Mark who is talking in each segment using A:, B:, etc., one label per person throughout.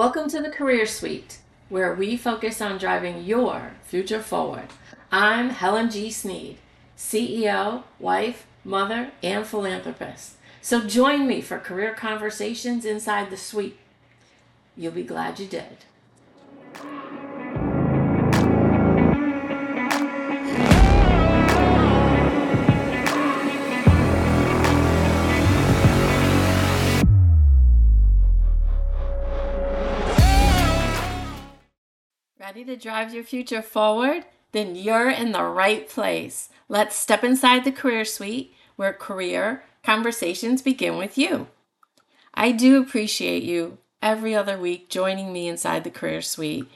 A: Welcome to the Career Suite, where we focus on driving your future forward. I'm Helen G. Sneed, CEO, wife, mother, and philanthropist. So join me for career conversations inside the suite. You'll be glad you did. Ready to drive your future forward? Then you're in the right place. Let's step inside the career suite where career conversations begin with you. I do appreciate you every other week joining me inside the career suite.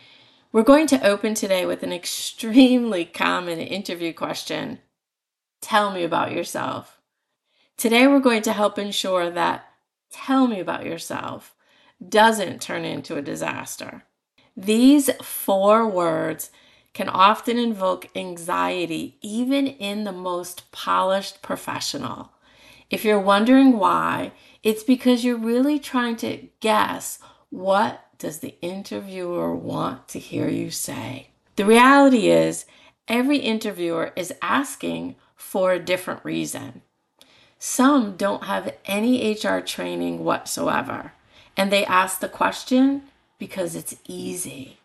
A: We're going to open today with an extremely common interview question Tell me about yourself. Today, we're going to help ensure that tell me about yourself doesn't turn into a disaster. These four words can often invoke anxiety, even in the most polished professional. If you're wondering why, it's because you're really trying to guess what does the interviewer want to hear you say. The reality is, every interviewer is asking for a different reason. Some don't have any HR training whatsoever, and they ask the question because it's easy.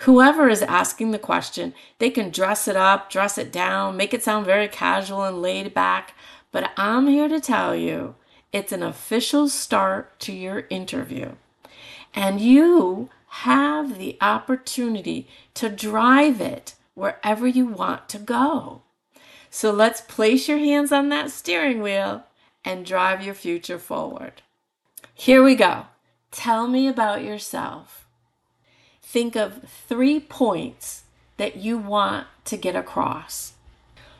A: Whoever is asking the question, they can dress it up, dress it down, make it sound very casual and laid back, but I'm here to tell you it's an official start to your interview. And you have the opportunity to drive it wherever you want to go. So let's place your hands on that steering wheel and drive your future forward. Here we go. Tell me about yourself. Think of three points that you want to get across.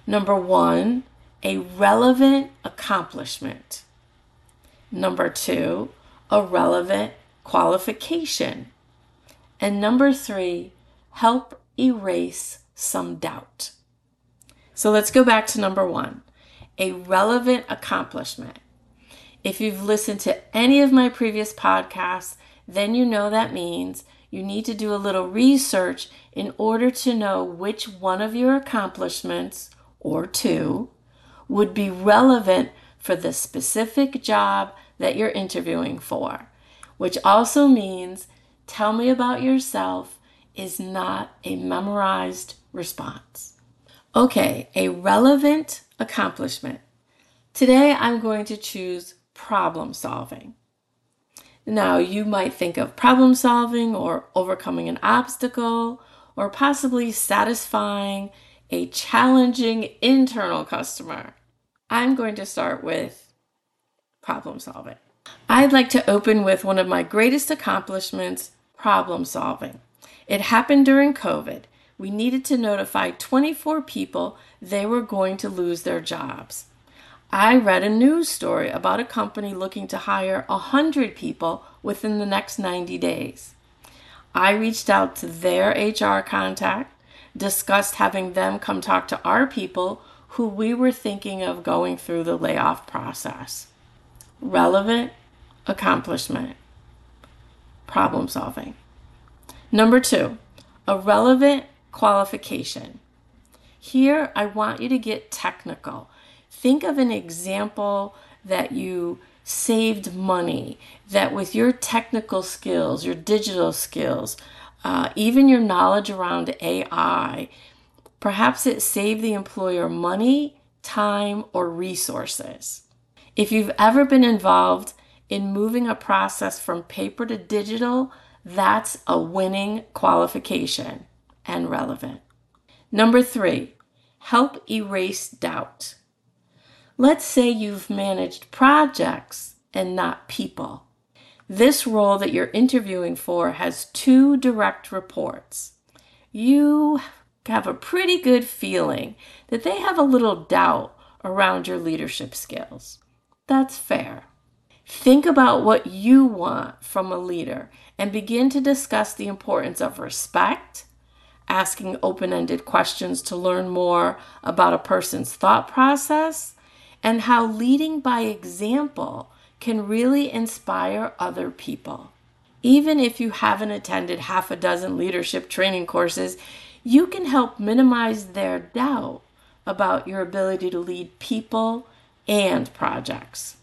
A: Number one, a relevant accomplishment. Number two, a relevant qualification. And number three, help erase some doubt. So let's go back to number one a relevant accomplishment. If you've listened to any of my previous podcasts, then you know that means you need to do a little research in order to know which one of your accomplishments, or two, would be relevant for the specific job that you're interviewing for, which also means tell me about yourself is not a memorized response. Okay, a relevant accomplishment. Today I'm going to choose problem solving. Now, you might think of problem solving or overcoming an obstacle or possibly satisfying a challenging internal customer. I'm going to start with problem solving. I'd like to open with one of my greatest accomplishments problem solving. It happened during COVID. We needed to notify 24 people they were going to lose their jobs. I read a news story about a company looking to hire 100 people within the next 90 days. I reached out to their HR contact, discussed having them come talk to our people who we were thinking of going through the layoff process. Relevant accomplishment, problem solving. Number two, a relevant qualification. Here, I want you to get technical Think of an example that you saved money, that with your technical skills, your digital skills, uh, even your knowledge around AI, perhaps it saved the employer money, time, or resources. If you've ever been involved in moving a process from paper to digital, that's a winning qualification and relevant. Number three, help erase doubt. Let's say you've managed projects and not people. This role that you're interviewing for has two direct reports. You have a pretty good feeling that they have a little doubt around your leadership skills. That's fair. Think about what you want from a leader and begin to discuss the importance of respect, asking open ended questions to learn more about a person's thought process, and how leading by example can really inspire other people. Even if you haven't attended half a dozen leadership training courses, you can help minimize their doubt about your ability to lead people and projects.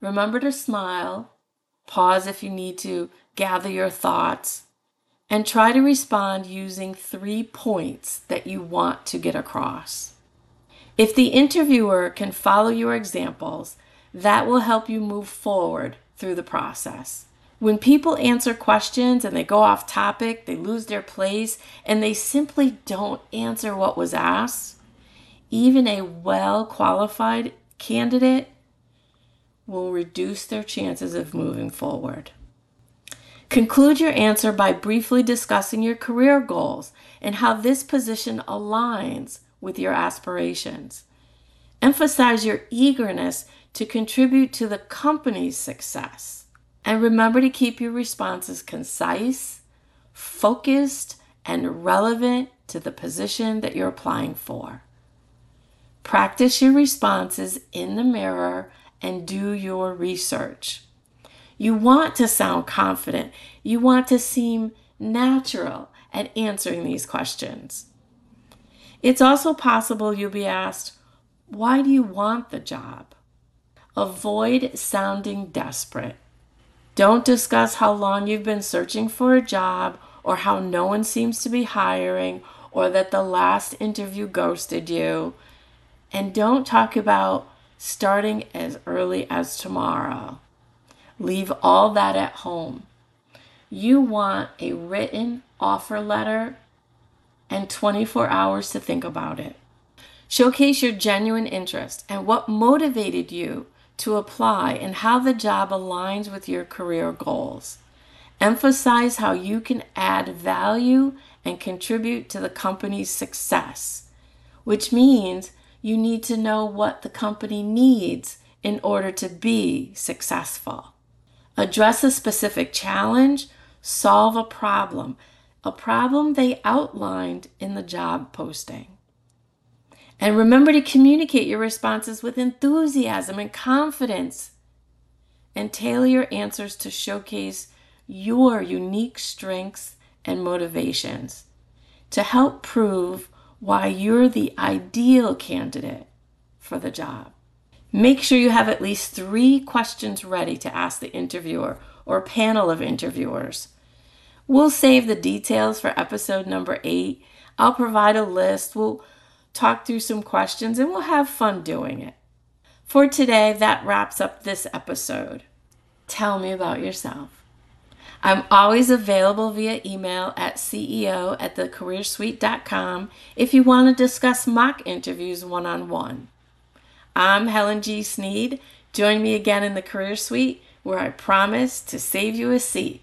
A: Remember to smile, pause if you need to, gather your thoughts, and try to respond using three points that you want to get across. If the interviewer can follow your examples, that will help you move forward through the process. When people answer questions and they go off topic, they lose their place, and they simply don't answer what was asked, even a well qualified candidate will reduce their chances of moving forward. Conclude your answer by briefly discussing your career goals and how this position aligns with your aspirations. Emphasize your eagerness to contribute to the company's success. And remember to keep your responses concise, focused, and relevant to the position that you're applying for. Practice your responses in the mirror and do your research. You want to sound confident. You want to seem natural at answering these questions. It's also possible you'll be asked, Why do you want the job? Avoid sounding desperate. Don't discuss how long you've been searching for a job or how no one seems to be hiring or that the last interview ghosted you. And don't talk about starting as early as tomorrow. Leave all that at home. You want a written offer letter and 24 hours to think about it. Showcase your genuine interest and what motivated you to apply and how the job aligns with your career goals. Emphasize how you can add value and contribute to the company's success, which means you need to know what the company needs in order to be successful. Address a specific challenge, solve a problem, a problem they outlined in the job posting. And remember to communicate your responses with enthusiasm and confidence. And tailor your answers to showcase your unique strengths and motivations to help prove why you're the ideal candidate for the job. Make sure you have at least three questions ready to ask the interviewer or panel of interviewers. We'll save the details for episode number eight. I'll provide a list. We'll talk through some questions and we'll have fun doing it. For today, that wraps up this episode. Tell me about yourself. I'm always available via email at ceo at thecareersuite.com if you want to discuss mock interviews one on one. I'm Helen G. Sneed. Join me again in the Career Suite where I promise to save you a seat.